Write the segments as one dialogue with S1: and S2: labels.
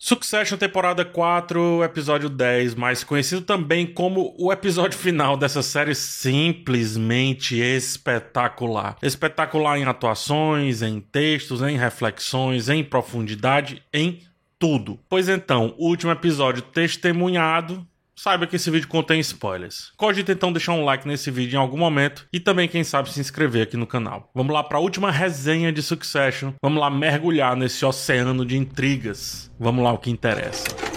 S1: Succession temporada 4, episódio 10, mais conhecido também como o episódio final dessa série simplesmente espetacular. Espetacular em atuações, em textos, em reflexões, em profundidade, em tudo. Pois então, último episódio testemunhado saiba que esse vídeo contém spoilers. Cogita então deixar um like nesse vídeo em algum momento e também, quem sabe, se inscrever aqui no canal. Vamos lá para a última resenha de Succession. Vamos lá mergulhar nesse oceano de intrigas. Vamos lá o que interessa.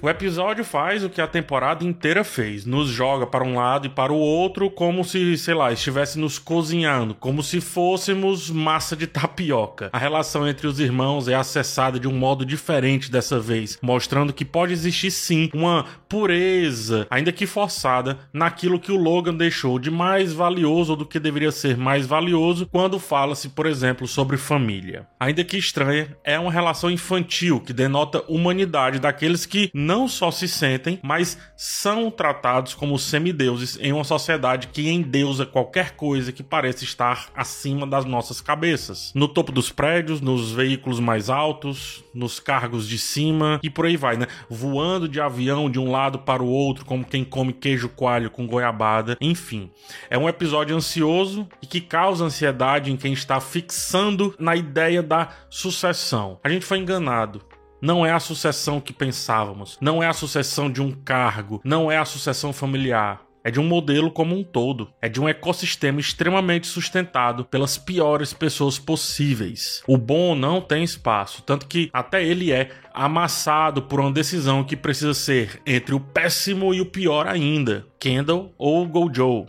S1: O episódio faz o que a temporada inteira fez, nos joga para um lado e para o outro como se, sei lá, estivesse nos cozinhando, como se fôssemos massa de tapioca. A relação entre os irmãos é acessada de um modo diferente dessa vez, mostrando que pode existir sim uma pureza, ainda que forçada, naquilo que o Logan deixou de mais valioso do que deveria ser mais valioso quando fala-se, por exemplo, sobre família. Ainda que estranha, é uma relação infantil que denota humanidade daqueles que não só se sentem, mas são tratados como semideuses em uma sociedade que endeusa qualquer coisa que pareça estar acima das nossas cabeças. No topo dos prédios, nos veículos mais altos, nos cargos de cima e por aí vai, né? Voando de avião de um lado para o outro, como quem come queijo coalho com goiabada, enfim. É um episódio ansioso e que causa ansiedade em quem está fixando na ideia da sucessão. A gente foi enganado. Não é a sucessão que pensávamos, não é a sucessão de um cargo, não é a sucessão familiar. É de um modelo como um todo. É de um ecossistema extremamente sustentado pelas piores pessoas possíveis. O bom não tem espaço, tanto que até ele é amassado por uma decisão que precisa ser entre o péssimo e o pior ainda: Kendall ou Gojo.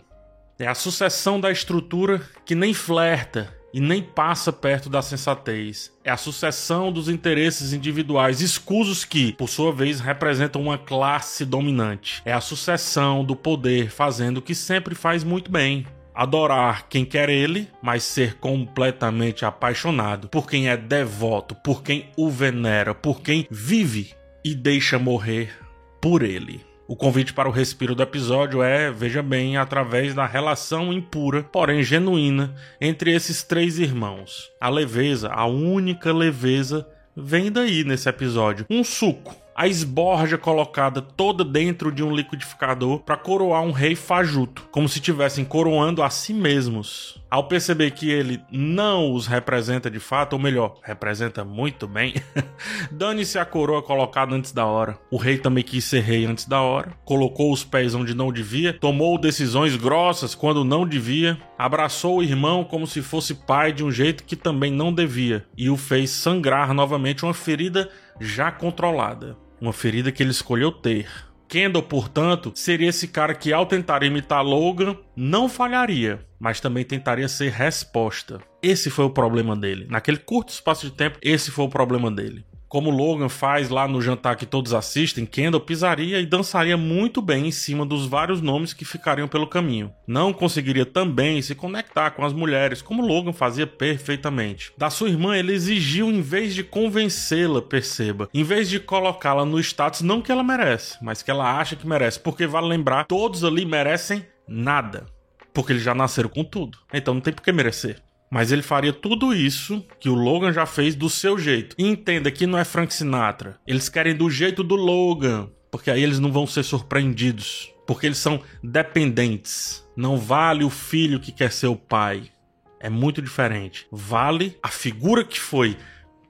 S1: É a sucessão da estrutura que nem flerta e nem passa perto da sensatez. É a sucessão dos interesses individuais escusos que, por sua vez, representam uma classe dominante. É a sucessão do poder fazendo o que sempre faz muito bem. Adorar quem quer ele, mas ser completamente apaixonado por quem é devoto, por quem o venera, por quem vive e deixa morrer por ele. O convite para o respiro do episódio é, veja bem, através da relação impura, porém genuína, entre esses três irmãos. A leveza, a única leveza, vem daí nesse episódio. Um suco, a esborja colocada toda dentro de um liquidificador para coroar um rei fajuto, como se estivessem coroando a si mesmos. Ao perceber que ele não os representa de fato, ou melhor, representa muito bem, dane-se a coroa colocada antes da hora. O rei também quis ser rei antes da hora, colocou os pés onde não devia, tomou decisões grossas quando não devia, abraçou o irmão como se fosse pai de um jeito que também não devia, e o fez sangrar novamente uma ferida já controlada uma ferida que ele escolheu ter. Kendall, portanto, seria esse cara que, ao tentar imitar Logan, não falharia, mas também tentaria ser resposta. Esse foi o problema dele. Naquele curto espaço de tempo, esse foi o problema dele como Logan faz lá no jantar que todos assistem, Kendall pisaria e dançaria muito bem em cima dos vários nomes que ficariam pelo caminho. Não conseguiria também se conectar com as mulheres, como Logan fazia perfeitamente. Da sua irmã, ele exigiu em vez de convencê-la, perceba, em vez de colocá-la no status não que ela merece, mas que ela acha que merece, porque vale lembrar, todos ali merecem nada. Porque eles já nasceram com tudo. Então não tem por que merecer. Mas ele faria tudo isso que o Logan já fez do seu jeito. E entenda que não é Frank Sinatra. Eles querem do jeito do Logan, porque aí eles não vão ser surpreendidos, porque eles são dependentes. Não vale o filho que quer ser o pai. É muito diferente. Vale a figura que foi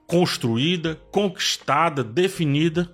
S1: construída, conquistada, definida,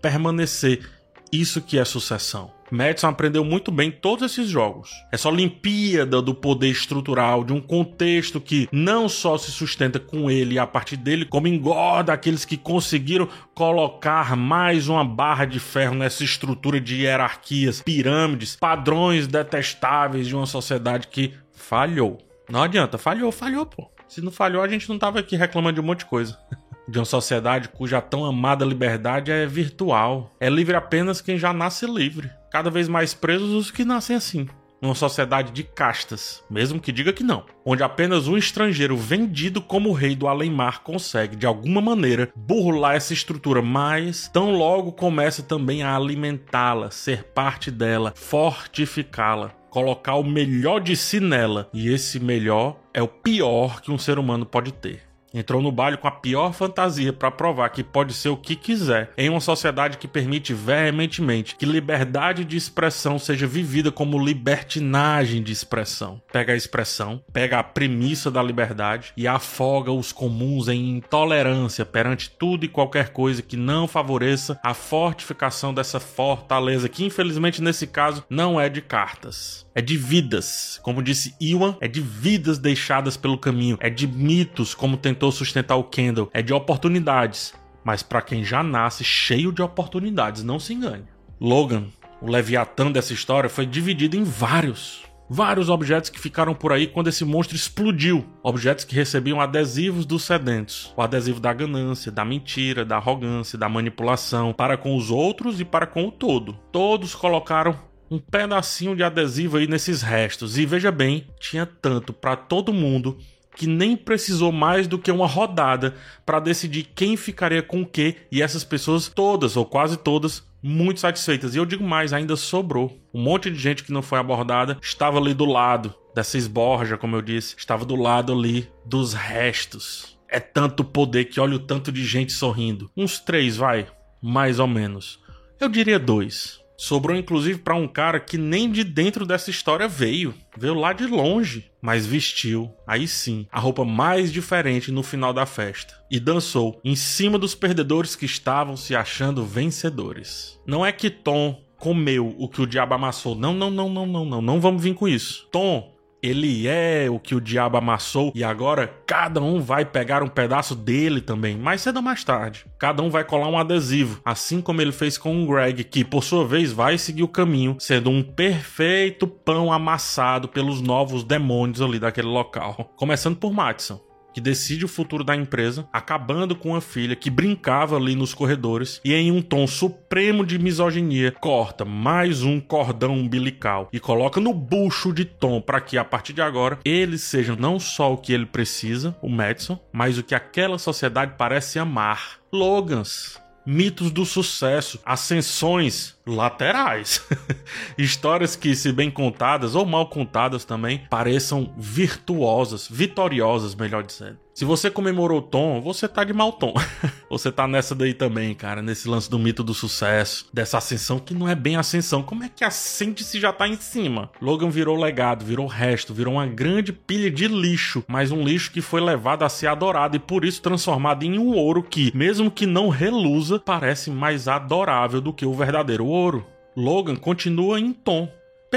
S1: permanecer. Isso que é sucessão. Madison aprendeu muito bem todos esses jogos. Essa Olimpíada do poder estrutural, de um contexto que não só se sustenta com ele e a partir dele, como engorda aqueles que conseguiram colocar mais uma barra de ferro nessa estrutura de hierarquias, pirâmides, padrões detestáveis de uma sociedade que falhou. Não adianta, falhou, falhou, pô. Se não falhou, a gente não tava aqui reclamando de um monte de coisa. de uma sociedade cuja tão amada liberdade é virtual. É livre apenas quem já nasce livre. Cada vez mais presos os que nascem assim. Uma sociedade de castas, mesmo que diga que não, onde apenas um estrangeiro vendido como rei do além-mar consegue, de alguma maneira, burlar essa estrutura, mas tão logo começa também a alimentá-la, ser parte dela, fortificá-la. colocar o melhor de si nela. E esse melhor é o pior que um ser humano pode ter. Entrou no baile com a pior fantasia para provar que pode ser o que quiser em uma sociedade que permite veementemente que liberdade de expressão seja vivida como libertinagem de expressão. Pega a expressão, pega a premissa da liberdade e afoga os comuns em intolerância perante tudo e qualquer coisa que não favoreça a fortificação dessa fortaleza, que infelizmente nesse caso não é de cartas é de vidas. Como disse Iwan, é de vidas deixadas pelo caminho, é de mitos, como tentou sustentar o Kendall, é de oportunidades. Mas para quem já nasce cheio de oportunidades, não se engane. Logan, o Leviatã dessa história, foi dividido em vários. Vários objetos que ficaram por aí quando esse monstro explodiu. Objetos que recebiam adesivos dos sedentos. O adesivo da ganância, da mentira, da arrogância, da manipulação, para com os outros e para com o todo. Todos colocaram um pedacinho de adesivo aí nesses restos. E veja bem, tinha tanto para todo mundo que nem precisou mais do que uma rodada para decidir quem ficaria com o que, e essas pessoas todas ou quase todas muito satisfeitas. E eu digo mais, ainda sobrou. Um monte de gente que não foi abordada estava ali do lado dessa esborja, como eu disse, estava do lado ali dos restos. É tanto poder que olha o tanto de gente sorrindo. Uns três, vai, mais ou menos. Eu diria dois. Sobrou inclusive para um cara que nem de dentro dessa história veio. Veio lá de longe, mas vestiu, aí sim, a roupa mais diferente no final da festa e dançou em cima dos perdedores que estavam se achando vencedores. Não é que Tom comeu o que o diabo amassou. Não, não, não, não, não, não, não vamos vir com isso. Tom ele é o que o diabo amassou e agora cada um vai pegar um pedaço dele também, mais cedo ou mais tarde. Cada um vai colar um adesivo, assim como ele fez com o Greg, que por sua vez vai seguir o caminho, sendo um perfeito pão amassado pelos novos demônios ali daquele local. Começando por Matson que decide o futuro da empresa, acabando com a filha que brincava ali nos corredores e em um tom supremo de misoginia corta mais um cordão umbilical e coloca no bucho de Tom para que a partir de agora ele seja não só o que ele precisa, o Madison, mas o que aquela sociedade parece amar. Logans, mitos do sucesso, ascensões laterais. Histórias que, se bem contadas ou mal contadas também, pareçam virtuosas, vitoriosas, melhor dizendo. Se você comemorou Tom, você tá de mau tom. você tá nessa daí também, cara, nesse lance do mito do sucesso, dessa ascensão que não é bem ascensão. Como é que ascende se já tá em cima? Logan virou legado, virou resto, virou uma grande pilha de lixo, mas um lixo que foi levado a ser adorado e por isso transformado em um ouro que, mesmo que não reluza, parece mais adorável do que o verdadeiro ouro. Logan continua em tom,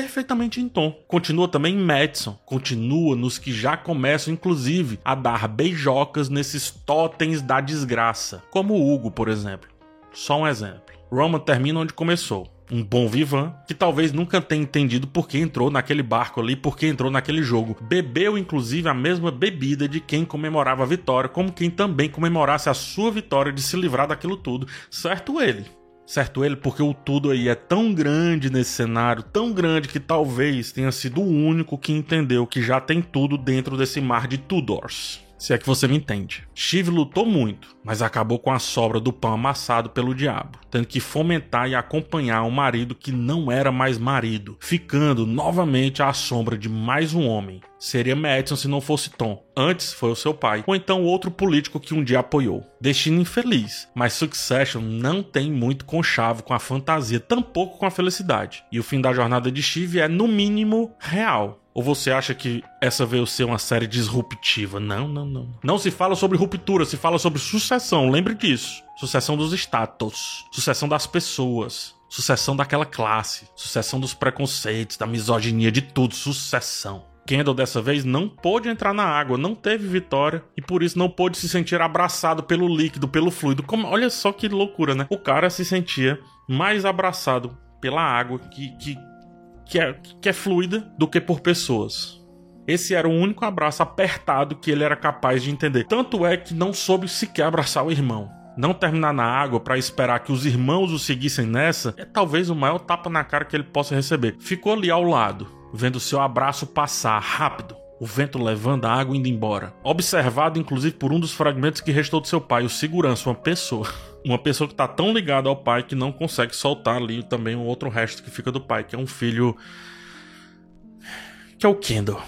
S1: perfeitamente em tom. Continua também em Madison, continua nos que já começam, inclusive, a dar beijocas nesses totens da desgraça, como o Hugo, por exemplo. Só um exemplo. Roman termina onde começou. Um bom vivan que talvez nunca tenha entendido por que entrou naquele barco ali, por que entrou naquele jogo. Bebeu, inclusive, a mesma bebida de quem comemorava a vitória, como quem também comemorasse a sua vitória de se livrar daquilo tudo. Certo ele certo ele? Porque o tudo aí é tão grande nesse cenário, tão grande que talvez tenha sido o único que entendeu que já tem tudo dentro desse mar de Tudors. Se é que você me entende. Shiv lutou muito, mas acabou com a sobra do pão amassado pelo diabo, tendo que fomentar e acompanhar um marido que não era mais marido, ficando novamente à sombra de mais um homem. Seria Madison se não fosse Tom. Antes foi o seu pai, ou então outro político que um dia apoiou. Destino infeliz, mas Succession não tem muito conchavo com a fantasia, tampouco com a felicidade. E o fim da jornada de Steve é, no mínimo, real. Ou você acha que essa veio ser uma série disruptiva? Não, não, não. Não se fala sobre ruptura, se fala sobre sucessão. Lembre disso. Sucessão dos status, sucessão das pessoas, sucessão daquela classe, sucessão dos preconceitos, da misoginia, de tudo, sucessão. Kendall dessa vez não pôde entrar na água, não teve vitória e por isso não pôde se sentir abraçado pelo líquido, pelo fluido. Como, olha só que loucura, né? O cara se sentia mais abraçado pela água que, que que é, que é fluida do que por pessoas. Esse era o único abraço apertado que ele era capaz de entender. Tanto é que não soube sequer abraçar o irmão. Não terminar na água para esperar que os irmãos o seguissem nessa é talvez o maior tapa na cara que ele possa receber. Ficou ali ao lado, vendo seu abraço passar rápido, o vento levando a água indo embora. Observado inclusive por um dos fragmentos que restou do seu pai, o segurança, uma pessoa. Uma pessoa que está tão ligada ao pai que não consegue soltar ali também o outro resto que fica do pai, que é um filho que é o Kendall.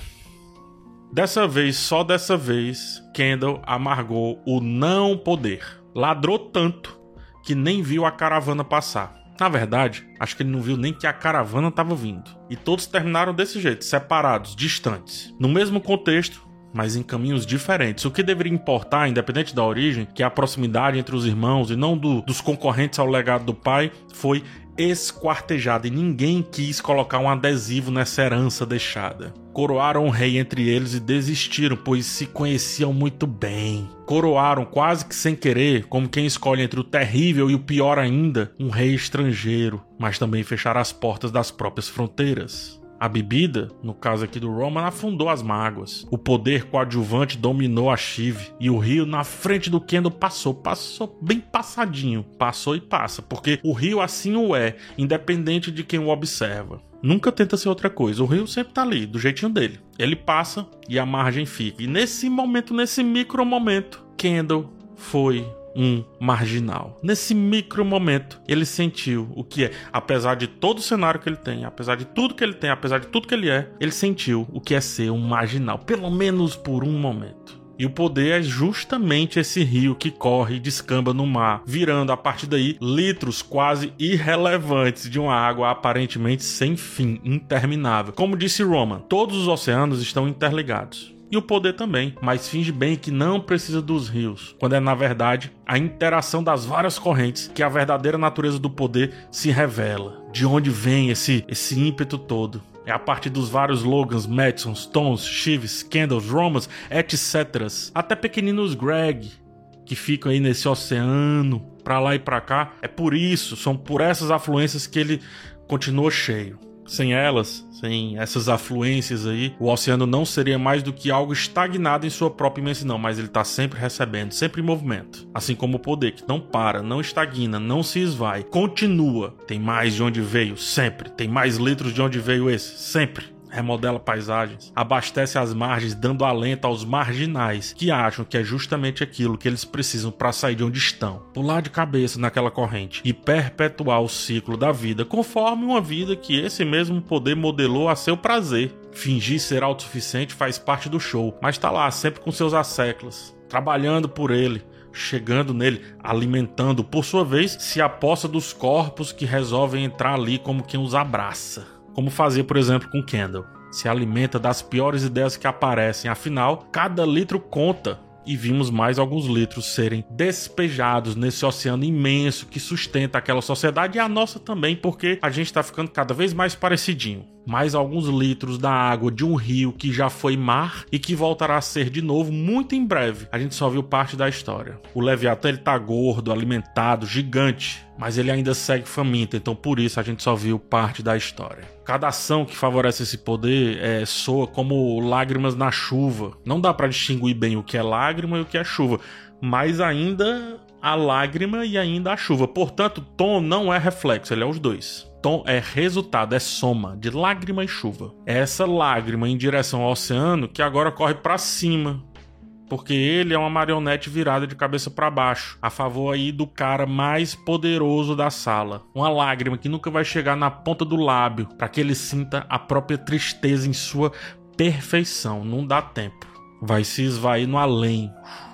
S1: Dessa vez, só dessa vez, Kendall amargou o não poder. Ladrou tanto que nem viu a caravana passar. Na verdade, acho que ele não viu nem que a caravana estava vindo. E todos terminaram desse jeito, separados, distantes. No mesmo contexto, mas em caminhos diferentes. O que deveria importar, independente da origem, que é a proximidade entre os irmãos e não do, dos concorrentes ao legado do pai, foi esquartejada e ninguém quis colocar um adesivo nessa herança deixada. Coroaram o rei entre eles e desistiram, pois se conheciam muito bem. Coroaram quase que sem querer, como quem escolhe entre o terrível e o pior ainda, um rei estrangeiro, mas também fecharam as portas das próprias fronteiras. A bebida, no caso aqui do Roman, afundou as mágoas. O poder coadjuvante dominou a Shiv e o rio na frente do Kendo passou, passou bem passadinho, passou e passa, porque o rio assim o é, independente de quem o observa. Nunca tenta ser outra coisa. O rio sempre tá ali, do jeitinho dele. Ele passa e a margem fica. E nesse momento, nesse micro momento, Kendall foi um marginal. Nesse micro momento, ele sentiu o que é, apesar de todo o cenário que ele tem, apesar de tudo que ele tem, apesar de tudo que ele é, ele sentiu o que é ser um marginal, pelo menos por um momento. E o poder é justamente esse rio que corre e descamba no mar, virando a partir daí litros quase irrelevantes de uma água aparentemente sem fim, interminável. Como disse Roman, todos os oceanos estão interligados e o poder também, mas finge bem que não precisa dos rios, quando é na verdade a interação das várias correntes que a verdadeira natureza do poder se revela. De onde vem esse, esse ímpeto todo? É a partir dos vários slogans, Madsons, Tons, Chives, Candles, Romans, etc. Até pequeninos Greg, que ficam aí nesse oceano, pra lá e pra cá. É por isso, são por essas afluências que ele continua cheio. Sem elas, sem essas afluências aí, o oceano não seria mais do que algo estagnado em sua própria imensidão, mas ele está sempre recebendo, sempre em movimento. Assim como o poder, que não para, não estagna, não se esvai, continua. Tem mais de onde veio, sempre. Tem mais litros de onde veio esse, sempre remodela paisagens, abastece as margens, dando alento aos marginais que acham que é justamente aquilo que eles precisam para sair de onde estão, pular de cabeça naquela corrente e perpetuar o ciclo da vida, conforme uma vida que esse mesmo poder modelou a seu prazer. Fingir ser autossuficiente faz parte do show, mas tá lá sempre com seus asseclas, trabalhando por ele, chegando nele, alimentando, por sua vez, se aposta dos corpos que resolvem entrar ali como quem os abraça como fazia, por exemplo, com Kendall. Se alimenta das piores ideias que aparecem, afinal, cada litro conta. E vimos mais alguns litros serem despejados nesse oceano imenso que sustenta aquela sociedade e a nossa também, porque a gente está ficando cada vez mais parecidinho mais alguns litros da água de um rio que já foi mar e que voltará a ser de novo muito em breve. A gente só viu parte da história. O Leviatã ele tá gordo, alimentado, gigante, mas ele ainda segue faminto, então por isso a gente só viu parte da história. Cada ação que favorece esse poder é, soa como lágrimas na chuva. Não dá para distinguir bem o que é lágrima e o que é chuva, mas ainda a lágrima e ainda a chuva. Portanto, tom não é reflexo, ele é os dois tom é resultado, é soma de lágrima e chuva. É essa lágrima em direção ao oceano que agora corre para cima, porque ele é uma marionete virada de cabeça para baixo, a favor aí do cara mais poderoso da sala. Uma lágrima que nunca vai chegar na ponta do lábio, para que ele sinta a própria tristeza em sua perfeição. Não dá tempo. Vai se esvair no além,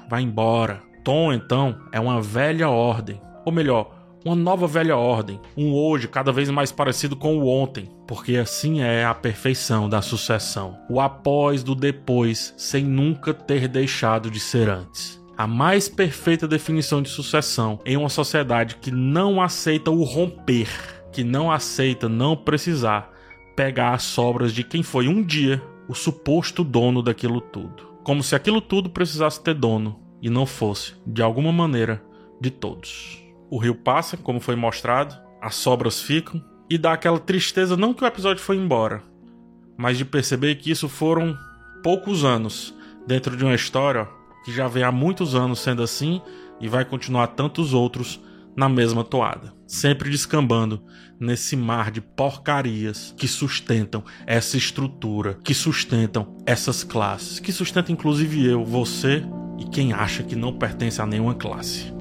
S1: vai embora. Tom, então, é uma velha ordem, ou melhor, uma nova velha ordem, um hoje cada vez mais parecido com o ontem, porque assim é a perfeição da sucessão, o após do depois, sem nunca ter deixado de ser antes. A mais perfeita definição de sucessão em uma sociedade que não aceita o romper, que não aceita não precisar pegar as sobras de quem foi um dia o suposto dono daquilo tudo. Como se aquilo tudo precisasse ter dono e não fosse, de alguma maneira, de todos o rio passa, como foi mostrado, as sobras ficam, e dá aquela tristeza, não que o episódio foi embora, mas de perceber que isso foram poucos anos dentro de uma história que já vem há muitos anos sendo assim e vai continuar tantos outros na mesma toada, sempre descambando nesse mar de porcarias que sustentam essa estrutura, que sustentam essas classes, que sustenta inclusive eu, você e quem acha que não pertence a nenhuma classe.